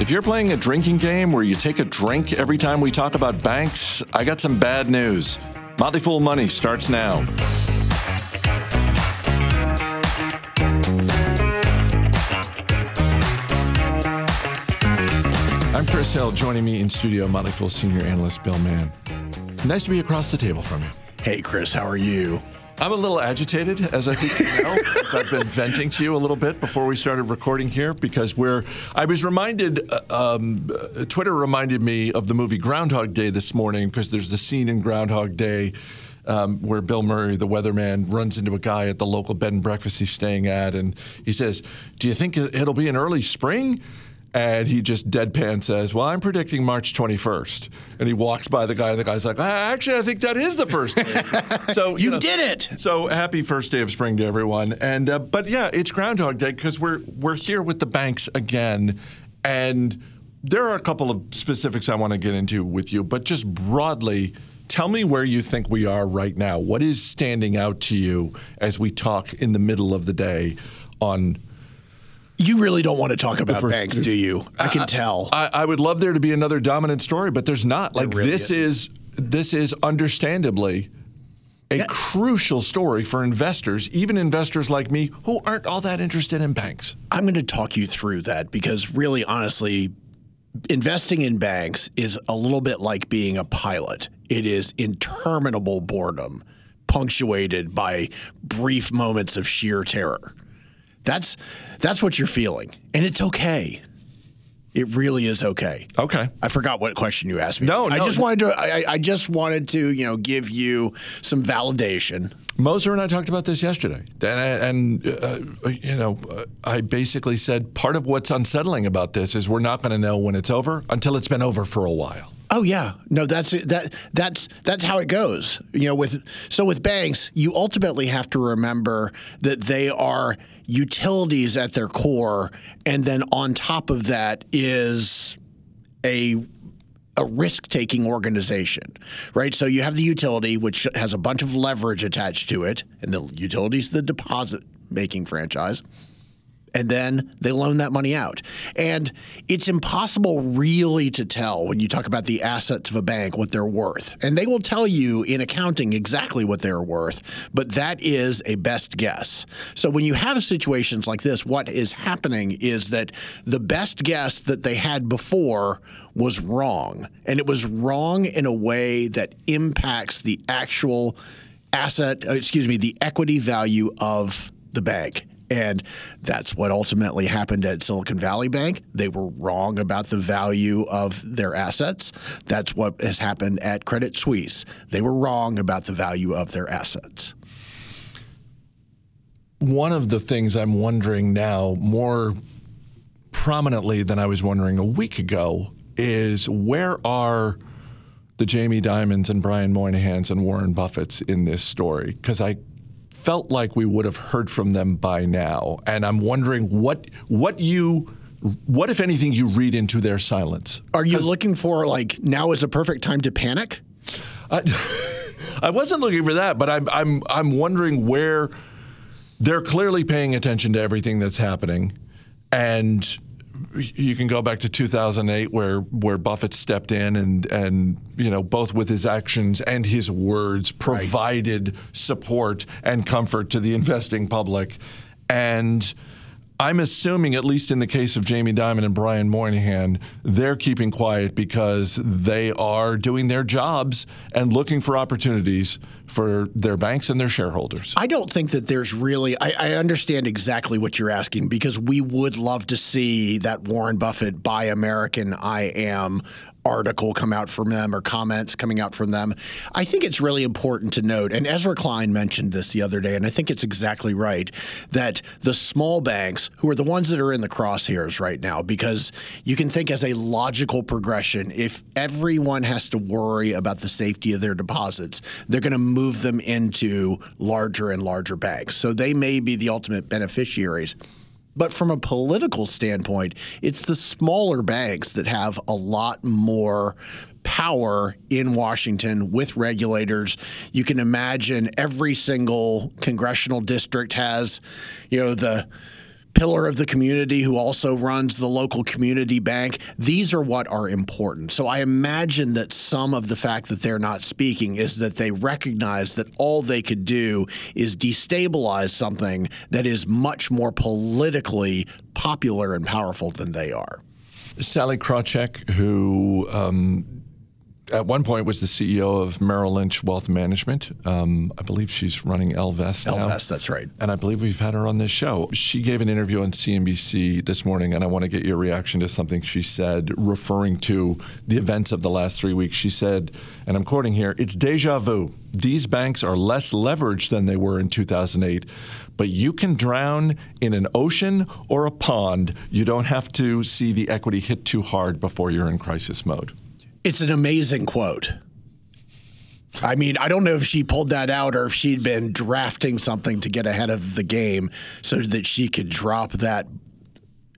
If you're playing a drinking game where you take a drink every time we talk about banks, I got some bad news. Motley Fool Money starts now. I'm Chris Hill. Joining me in studio, Motley Fool senior analyst Bill Mann. Nice to be across the table from you. Hey, Chris, how are you? I'm a little agitated, as I think you know, as I've been venting to you a little bit before we started recording here, because we're. I was reminded. uh, Um, uh, Twitter reminded me of the movie Groundhog Day this morning because there's the scene in Groundhog Day um, where Bill Murray, the weatherman, runs into a guy at the local bed and breakfast he's staying at, and he says, "Do you think it'll be an early spring?" And he just deadpan says, Well, I'm predicting March 21st. And he walks by the guy, and the guy's like, "Ah, Actually, I think that is the first day. so You know, did it. So happy first day of spring to everyone. And uh, but yeah, it's Groundhog Day because we're we're here with the banks again, and there are a couple of specifics I want to get into with you. But just broadly, tell me where you think we are right now. What is standing out to you as we talk in the middle of the day on? You really don't want to talk about first- banks, do you? I can tell. I, I would love there to be another dominant story, but there's not. Like really this isn't. is this is understandably a crucial story for investors, even investors like me who aren't all that interested in banks. I'm going to talk you through that because, really, honestly, investing in banks is a little bit like being a pilot. It is interminable boredom, punctuated by brief moments of sheer terror. That's that's what you're feeling, and it's okay. It really is okay. Okay. I forgot what question you asked me. No, I just wanted to. I, I- just wanted to, you know, give you some validation. Moser and I talked about this yesterday, and, and uh, you know, uh, I basically said part of what's unsettling about this is we're not going to know when it's over until it's been over for a while. Oh yeah, no, that's that that's that's how it goes. You know, with so with banks, you ultimately have to remember that they are utilities at their core, and then on top of that is a a risk taking organization, right? So you have the utility, which has a bunch of leverage attached to it, and the utility's the deposit making franchise and then they loan that money out. And it's impossible really to tell when you talk about the assets of a bank what they're worth. And they will tell you in accounting exactly what they're worth, but that is a best guess. So when you have situations like this, what is happening is that the best guess that they had before was wrong. And it was wrong in a way that impacts the actual asset, uh, excuse me, the equity value of the bank. And that's what ultimately happened at Silicon Valley Bank. They were wrong about the value of their assets. That's what has happened at Credit Suisse. They were wrong about the value of their assets. One of the things I'm wondering now more prominently than I was wondering a week ago is where are the Jamie Dimons and Brian Moynihans and Warren Buffetts in this story? Because I felt like we would have heard from them by now, and I'm wondering what what you what if anything you read into their silence. Are you looking for like now is a perfect time to panic? I, I wasn't looking for that, but I'm I'm I'm wondering where they're clearly paying attention to everything that's happening, and you can go back to 2008 where where Buffett stepped in and and you know both with his actions and his words provided support and comfort to the investing public, and. I'm assuming, at least in the case of Jamie Dimon and Brian Moynihan, they're keeping quiet because they are doing their jobs and looking for opportunities for their banks and their shareholders. I don't think that there's really. I, I understand exactly what you're asking because we would love to see that Warren Buffett "Buy American, I Am" article come out from them or comments coming out from them. I think it's really important to note, and Ezra Klein mentioned this the other day, and I think it's exactly right that the small banks, who are the ones that are in the crosshairs right now, because you can think as a logical progression, if everyone has to worry about the safety of their deposits, they're going to move them into larger and larger banks. So they may be the ultimate beneficiaries. But from a political standpoint, it's the smaller banks that have a lot more power in Washington with regulators. You can imagine every single congressional district has, you know, the pillar of the community who also runs the local community bank. These are what are important. So I imagine that some of the fact that they're not speaking is that they recognize that all they could do is destabilize something that is much more politically popular and powerful than they are. Sallie Krawcheck, who um, at one point was the CEO of Merrill Lynch Wealth Management. Um, I believe she's running Ellevest now. Ellevest, that's right. And I believe we've had her on this show. She gave an interview on CNBC this morning, and I want to get your reaction to something she said referring to the events of the last three weeks. She said, and I'm quoting here, it's deja vu. These banks are less leveraged than they were in 2008, but you can drown in an ocean or a pond. You don't have to see the equity hit too hard before you're in crisis mode. It's an amazing quote. I mean, I don't know if she pulled that out or if she'd been drafting something to get ahead of the game so that she could drop that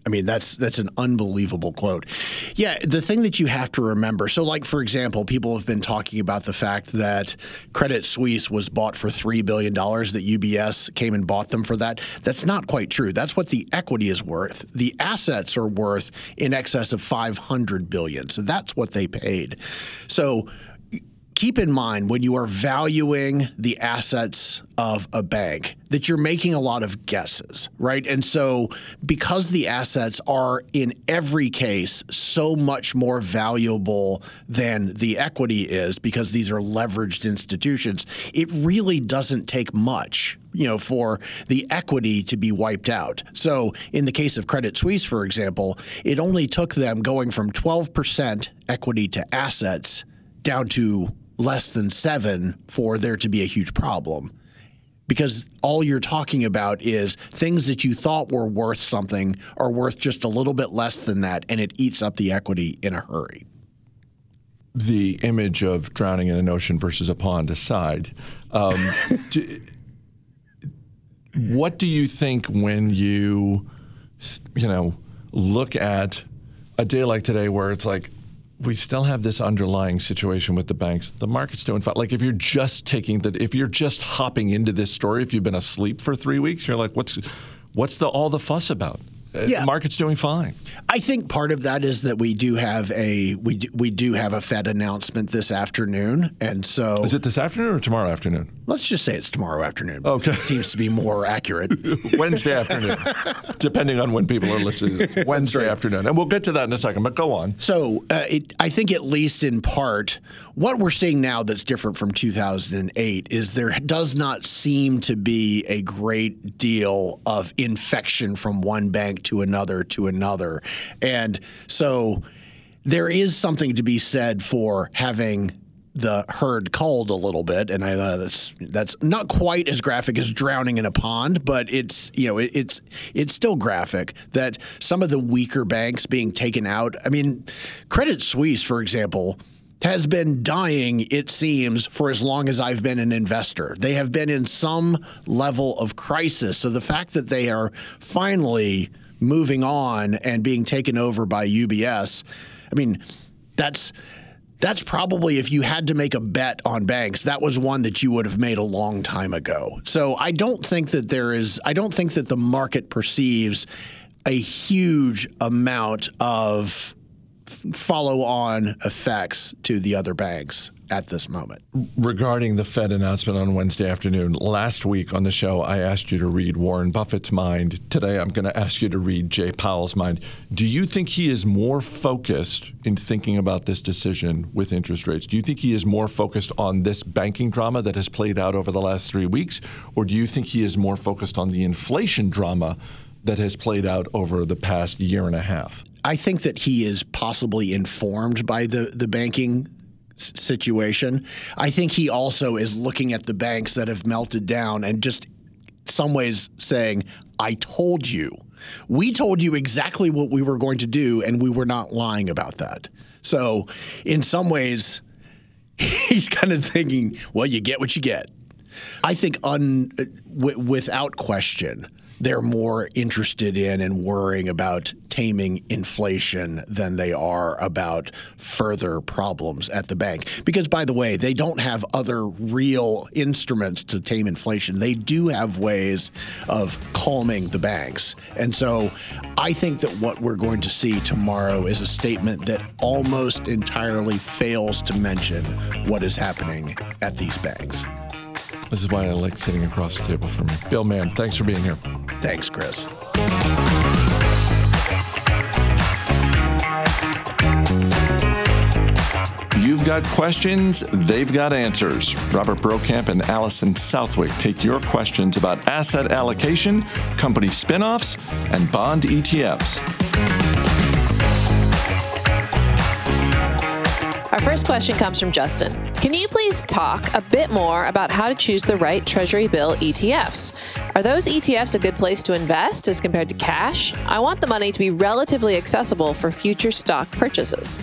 I mean, that's that's an unbelievable quote. Yeah, the thing that you have to remember. So, like for example, people have been talking about the fact that Credit Suisse was bought for three billion dollars. That UBS came and bought them for that. That's not quite true. That's what the equity is worth. The assets are worth in excess of five hundred billion. So that's what they paid. So keep in mind when you are valuing the assets of a bank that you're making a lot of guesses, right? And so, because the assets are in every case so much more valuable than the equity is, because these are leveraged institutions, it really doesn't take much. You know, for the equity to be wiped out. So, in the case of Credit Suisse, for example, it only took them going from 12% equity to assets down to less than seven for there to be a huge problem. Because all you're talking about is things that you thought were worth something are worth just a little bit less than that, and it eats up the equity in a hurry. The image of drowning in an ocean versus a pond aside, um, do, what do you think when you, you know, look at a day like today where it's like, we still have this underlying situation with the banks. The market's doing fine. Like if you're just taking that, if you're just hopping into this story, if you've been asleep for three weeks, you're like, what's, what's the all the fuss about? Uh, yeah. The market's doing fine. I think part of that is that we do have a we do, we do have a Fed announcement this afternoon, and so is it this afternoon or tomorrow afternoon? Let's just say it's tomorrow afternoon. Okay, it seems to be more accurate. Wednesday afternoon, depending on when people are listening. Wednesday afternoon, and we'll get to that in a second. But go on. So uh, it, I think at least in part, what we're seeing now that's different from 2008 is there does not seem to be a great deal of infection from one bank to another to another. And so there is something to be said for having the herd culled a little bit, and I uh, that's that's not quite as graphic as drowning in a pond, but it's you know it, it's it's still graphic that some of the weaker banks being taken out. I mean, Credit Suisse, for example has been dying, it seems, for as long as I've been an investor. They have been in some level of crisis. So the fact that they are finally moving on and being taken over by UBS, I mean, that's that's probably if you had to make a bet on banks, that was one that you would have made a long time ago. So I don't think that there is I don't think that the market perceives a huge amount of follow on effects to the other banks at this moment. Regarding the Fed announcement on Wednesday afternoon, last week on the show, I asked you to read Warren Buffett's mind. Today, I'm going to ask you to read Jay Powell's mind. Do you think he is more focused in thinking about this decision with interest rates? Do you think he is more focused on this banking drama that has played out over the last three weeks? Or do you think he is more focused on the inflation drama that has played out over the past year and a half? I think that he is possibly informed by the, the banking situation. I think he also is looking at the banks that have melted down and just some ways saying, I told you. We told you exactly what we were going to do, and we were not lying about that. So, in some ways, he's kind of thinking, well, you get what you get. I think, un, uh, w- without question, they're more interested in and worrying about taming inflation than they are about further problems at the bank. Because, by the way, they don't have other real instruments to tame inflation. They do have ways of calming the banks. And so I think that what we're going to see tomorrow is a statement that almost entirely fails to mention what is happening at these banks. This is why I like sitting across the table from you. Bill Mann, thanks for being here. Thanks, Chris. You've got questions, they've got answers. Robert Brokamp and Alison Southwick take your questions about asset allocation, company spinoffs, and bond ETFs. Our first question comes from Justin. Can you please talk a bit more about how to choose the right Treasury bill ETFs? Are those ETFs a good place to invest as compared to cash? I want the money to be relatively accessible for future stock purchases.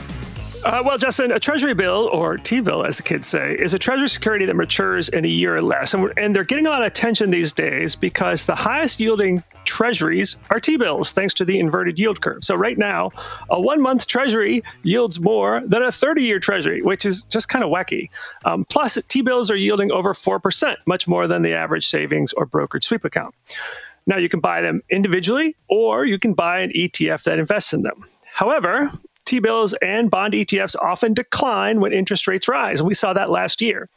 Uh, well, Justin, a Treasury bill, or T bill as the kids say, is a Treasury security that matures in a year or less. And, and they're getting a lot of attention these days because the highest yielding treasuries are T bills, thanks to the inverted yield curve. So, right now, a one month treasury yields more than a 30 year treasury, which is just kind of wacky. Um, plus, T bills are yielding over 4%, much more than the average savings or brokered sweep account. Now, you can buy them individually, or you can buy an ETF that invests in them. However, T bills and bond ETFs often decline when interest rates rise. We saw that last year.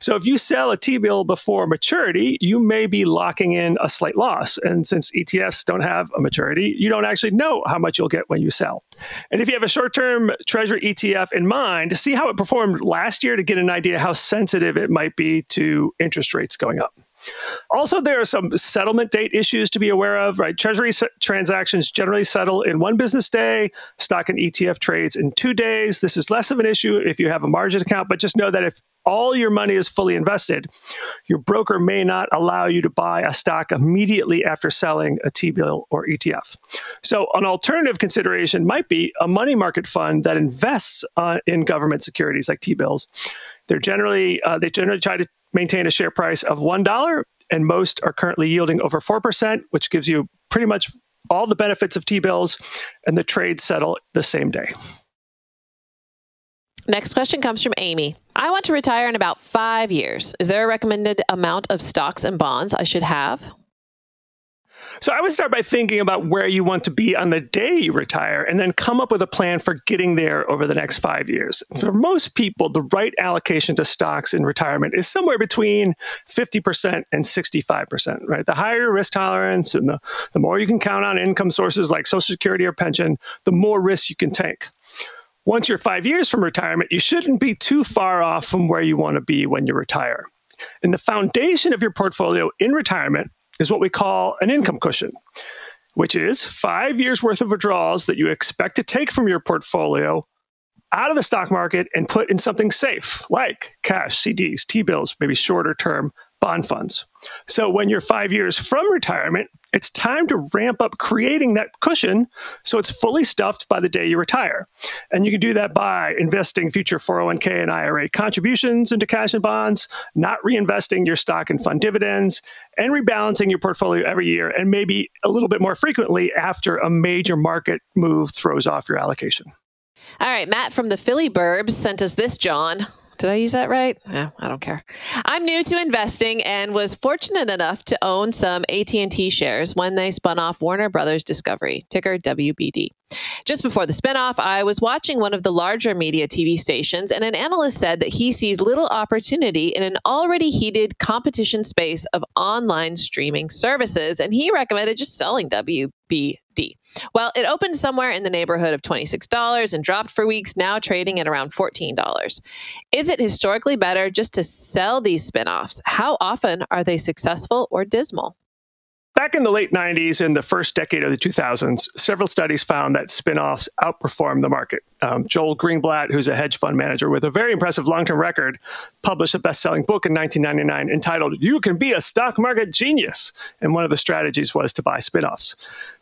So if you sell a T bill before maturity, you may be locking in a slight loss. And since ETFs don't have a maturity, you don't actually know how much you'll get when you sell. And if you have a short term Treasury ETF in mind, to see how it performed last year to get an idea how sensitive it might be to interest rates going up. Also, there are some settlement date issues to be aware of, right? Treasury transactions generally settle in one business day, stock and ETF trades in two days. This is less of an issue if you have a margin account, but just know that if all your money is fully invested, your broker may not allow you to buy a stock immediately after selling a T bill or ETF. So, an alternative consideration might be a money market fund that invests uh, in government securities like T bills. They're generally uh, they generally try to maintain a share price of $1, and most are currently yielding over 4%, which gives you pretty much all the benefits of T bills, and the trades settle the same day. Next question comes from Amy. I want to retire in about five years. Is there a recommended amount of stocks and bonds I should have? So I would start by thinking about where you want to be on the day you retire and then come up with a plan for getting there over the next five years. For most people, the right allocation to stocks in retirement is somewhere between 50% and 65%, right? The higher your risk tolerance and the, the more you can count on income sources like Social Security or pension, the more risk you can take once you're five years from retirement, you shouldn't be too far off from where you want to be when you retire. And the foundation of your portfolio in retirement is what we call an income cushion, which is five years worth of withdrawals that you expect to take from your portfolio out of the stock market and put in something safe like cash, CDs, T bills, maybe shorter term bond funds. So when you're five years from retirement, it's time to ramp up creating that cushion so it's fully stuffed by the day you retire. And you can do that by investing future 401k and IRA contributions into cash and bonds, not reinvesting your stock and fund dividends, and rebalancing your portfolio every year and maybe a little bit more frequently after a major market move throws off your allocation. All right, Matt from the Philly Burbs sent us this, John. Did I use that right? I don't care. I'm new to investing and was fortunate enough to own some AT&T shares when they spun off Warner Brothers Discovery, ticker WBD. Just before the spinoff, I was watching one of the larger media TV stations, and an analyst said that he sees little opportunity in an already heated competition space of online streaming services, and he recommended just selling WBD. Well, it opened somewhere in the neighborhood of $26 and dropped for weeks, now trading at around $14. Is it historically better just to sell these spinoffs? How often are they successful or dismal? Back in the late 90s and the first decade of the 2000s, several studies found that spin-offs outperformed the market. Um, Joel Greenblatt, who's a hedge fund manager with a very impressive long term record, published a best selling book in 1999 entitled You Can Be a Stock Market Genius. And one of the strategies was to buy spin offs.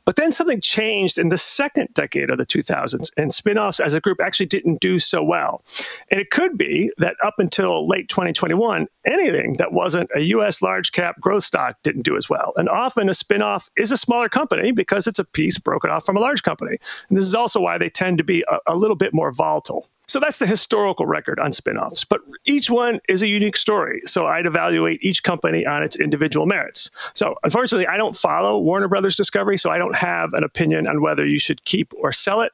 But then something changed in the second decade of the 2000s, and spin-offs as a group actually didn't do so well. And it could be that up until late 2021, anything that wasn't a U.S. large cap growth stock didn't do as well. And often a spin-off is a smaller company because it's a piece broken off from a large company. And this is also why they tend to be a, a little bit more volatile. So that's the historical record on spin-offs, but each one is a unique story. So I'd evaluate each company on its individual merits. So unfortunately, I don't follow Warner Brothers Discovery, so I don't have an opinion on whether you should keep or sell it.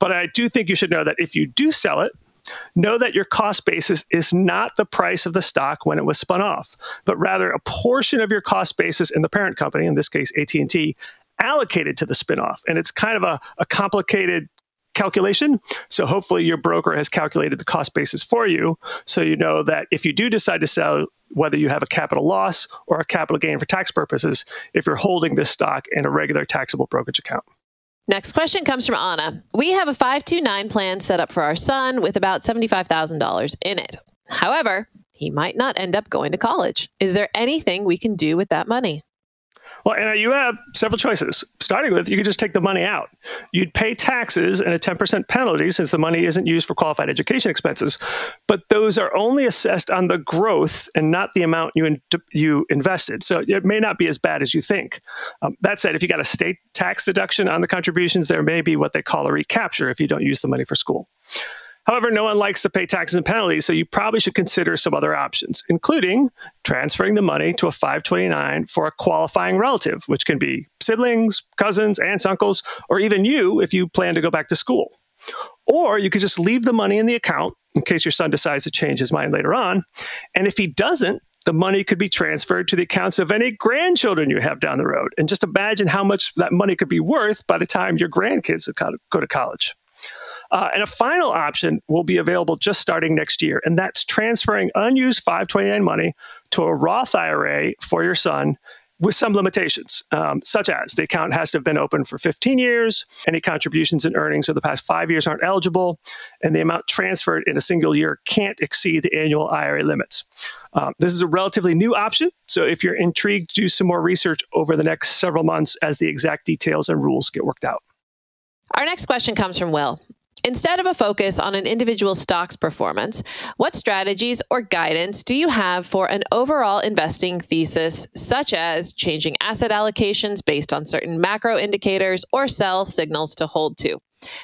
But I do think you should know that if you do sell it, know that your cost basis is not the price of the stock when it was spun off, but rather a portion of your cost basis in the parent company, in this case AT&T, allocated to the spinoff. And it's kind of a, a complicated calculation. So hopefully your broker has calculated the cost basis for you. So you know that if you do decide to sell, whether you have a capital loss or a capital gain for tax purposes, if you're holding this stock in a regular taxable brokerage account. Next question comes from Anna. We have a 529 plan set up for our son with about $75,000 in it. However, he might not end up going to college. Is there anything we can do with that money? Well, and you have several choices. Starting with, you could just take the money out. You'd pay taxes and a 10% penalty since the money isn't used for qualified education expenses, but those are only assessed on the growth and not the amount you in, you invested. So it may not be as bad as you think. Um, that said, if you got a state tax deduction on the contributions, there may be what they call a recapture if you don't use the money for school. However, no one likes to pay taxes and penalties, so you probably should consider some other options, including transferring the money to a 529 for a qualifying relative, which can be siblings, cousins, aunts, uncles, or even you if you plan to go back to school. Or you could just leave the money in the account in case your son decides to change his mind later on. And if he doesn't, the money could be transferred to the accounts of any grandchildren you have down the road. And just imagine how much that money could be worth by the time your grandkids go to college. Uh, and a final option will be available just starting next year, and that's transferring unused 529 money to a Roth IRA for your son with some limitations, um, such as the account has to have been open for 15 years, any contributions and earnings of the past five years aren't eligible, and the amount transferred in a single year can't exceed the annual IRA limits. Um, this is a relatively new option, so if you're intrigued, do some more research over the next several months as the exact details and rules get worked out. Our next question comes from Will. Instead of a focus on an individual stock's performance, what strategies or guidance do you have for an overall investing thesis, such as changing asset allocations based on certain macro indicators or sell signals to hold to?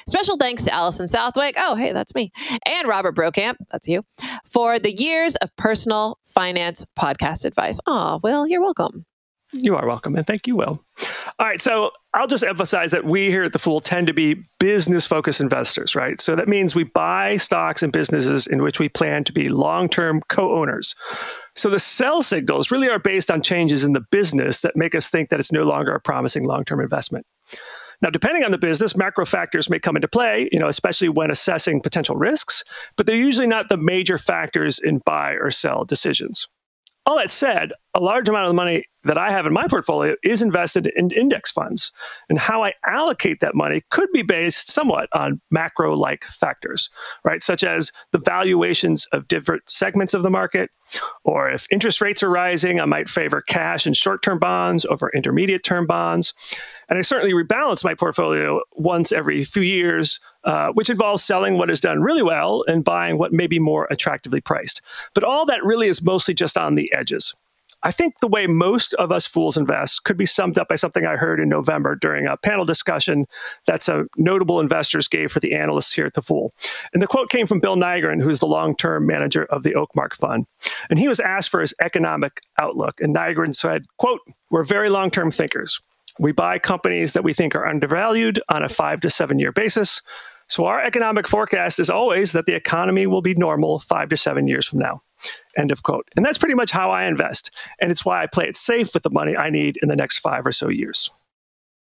Special thanks to Alison Southwick. Oh, hey, that's me. And Robert Brokamp, that's you, for the years of personal finance podcast advice. Oh, well, you're welcome. You are welcome, and thank you, Will. All right, so I'll just emphasize that we here at the Fool tend to be business focused investors, right? So that means we buy stocks and businesses in which we plan to be long term co owners. So the sell signals really are based on changes in the business that make us think that it's no longer a promising long term investment. Now, depending on the business, macro factors may come into play, you know, especially when assessing potential risks, but they're usually not the major factors in buy or sell decisions. All that said, a large amount of the money that I have in my portfolio is invested in index funds. And how I allocate that money could be based somewhat on macro like factors, right? Such as the valuations of different segments of the market, or if interest rates are rising, I might favor cash and short term bonds over intermediate term bonds. And I certainly rebalance my portfolio once every few years, uh, which involves selling what has done really well and buying what may be more attractively priced. But all that really is mostly just on the edges. I think the way most of us fools invest could be summed up by something I heard in November during a panel discussion that some notable investors gave for the analysts here at the Fool. And the quote came from Bill Nygren, who's the long term manager of the Oakmark Fund. And he was asked for his economic outlook. And Nygren said, quote, We're very long term thinkers. We buy companies that we think are undervalued on a five to seven year basis. So our economic forecast is always that the economy will be normal five to seven years from now. End of quote. And that's pretty much how I invest. And it's why I play it safe with the money I need in the next five or so years.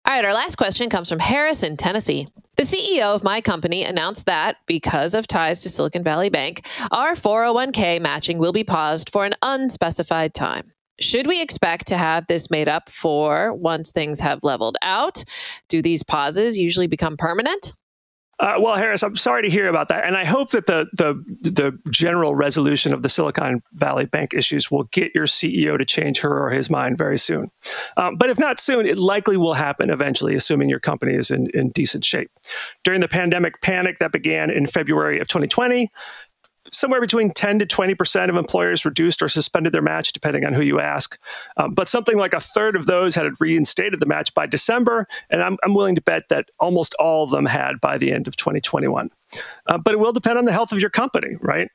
All right, our last question comes from Harris in Tennessee. The CEO of my company announced that because of ties to Silicon Valley Bank, our 401k matching will be paused for an unspecified time. Should we expect to have this made up for once things have leveled out? Do these pauses usually become permanent? Uh, well, Harris, I'm sorry to hear about that, and I hope that the the the general resolution of the Silicon Valley Bank issues will get your CEO to change her or his mind very soon. Um, but if not soon, it likely will happen eventually, assuming your company is in, in decent shape. During the pandemic panic that began in February of 2020, somewhere between 10 to 20% of employers reduced or suspended their match, depending on who you ask. Um, but something like a third of those had reinstated the match by December, and I'm, I'm willing to bet that almost all of them had by the end of 2021. Uh, but it will depend on the health of your company, right?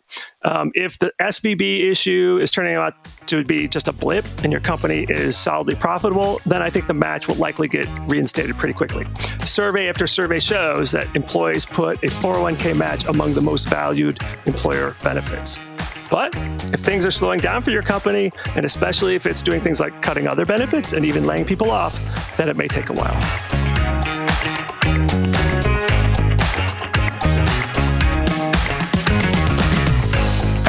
Um, if the SVB issue is turning out to be just a blip and your company is solidly profitable, then I think the match will likely get reinstated pretty quickly. Survey after survey shows that employees put a 401k match among the most valued employer benefits. But if things are slowing down for your company, and especially if it's doing things like cutting other benefits and even laying people off, then it may take a while.